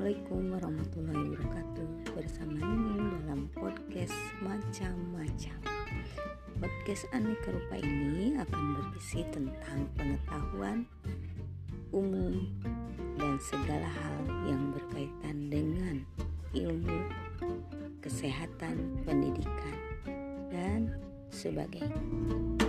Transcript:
Assalamualaikum warahmatullahi wabarakatuh. Bersama ini dalam podcast macam-macam. Podcast aneka rupa ini akan berisi tentang pengetahuan umum Dan segala hal yang berkaitan dengan ilmu, kesehatan, pendidikan, dan sebagainya.